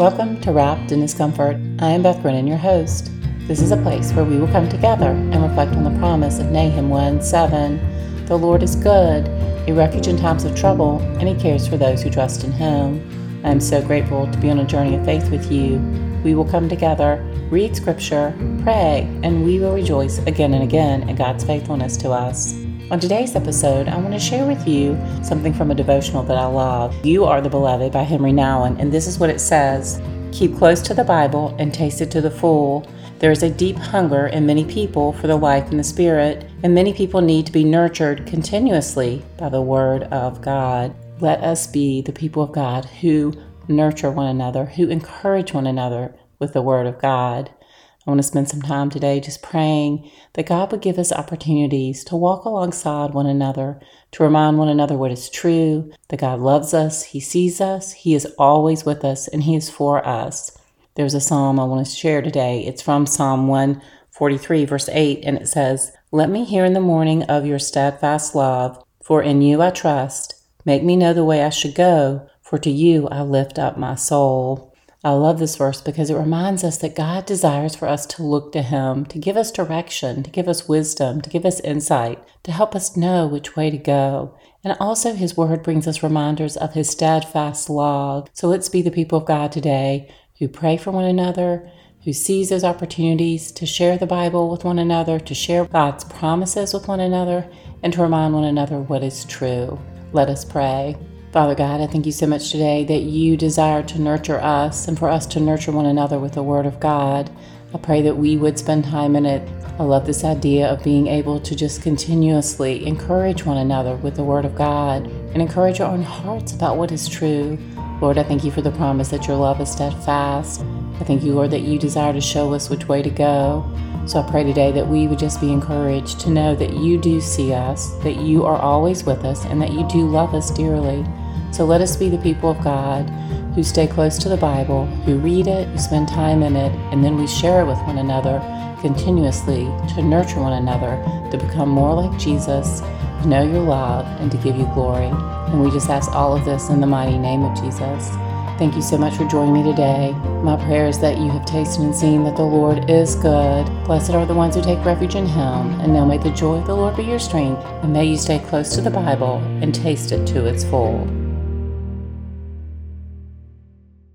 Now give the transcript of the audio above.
Welcome to Wrapped in His Comfort. I am Beth Brennan, your host. This is a place where we will come together and reflect on the promise of Nahum 1 7. The Lord is good, a refuge in times of trouble, and He cares for those who trust in Him. I am so grateful to be on a journey of faith with you. We will come together, read Scripture, pray, and we will rejoice again and again in God's faithfulness to us. On today's episode, I want to share with you something from a devotional that I love. You Are the Beloved by Henri Nouwen, and this is what it says Keep close to the Bible and taste it to the full. There is a deep hunger in many people for the life in the Spirit, and many people need to be nurtured continuously by the Word of God. Let us be the people of God who nurture one another, who encourage one another with the Word of God. I want to spend some time today just praying that God would give us opportunities to walk alongside one another, to remind one another what is true, that God loves us, He sees us, He is always with us, and He is for us. There's a psalm I want to share today. It's from Psalm 143, verse 8, and it says, Let me hear in the morning of your steadfast love, for in you I trust. Make me know the way I should go, for to you I lift up my soul. I love this verse because it reminds us that God desires for us to look to Him, to give us direction, to give us wisdom, to give us insight, to help us know which way to go. And also, His Word brings us reminders of His steadfast love. So let's be the people of God today who pray for one another, who seize those opportunities to share the Bible with one another, to share God's promises with one another, and to remind one another what is true. Let us pray. Father God, I thank you so much today that you desire to nurture us and for us to nurture one another with the Word of God. I pray that we would spend time in it. I love this idea of being able to just continuously encourage one another with the Word of God and encourage our own hearts about what is true. Lord, I thank you for the promise that your love is steadfast. I thank you, Lord, that you desire to show us which way to go. So I pray today that we would just be encouraged to know that you do see us, that you are always with us, and that you do love us dearly. So let us be the people of God who stay close to the Bible, who read it, who spend time in it, and then we share it with one another continuously to nurture one another, to become more like Jesus, to know your love, and to give you glory. And we just ask all of this in the mighty name of Jesus. Thank you so much for joining me today. My prayer is that you have tasted and seen that the Lord is good. Blessed are the ones who take refuge in Him. And now may the joy of the Lord be your strength, and may you stay close to the Bible and taste it to its full.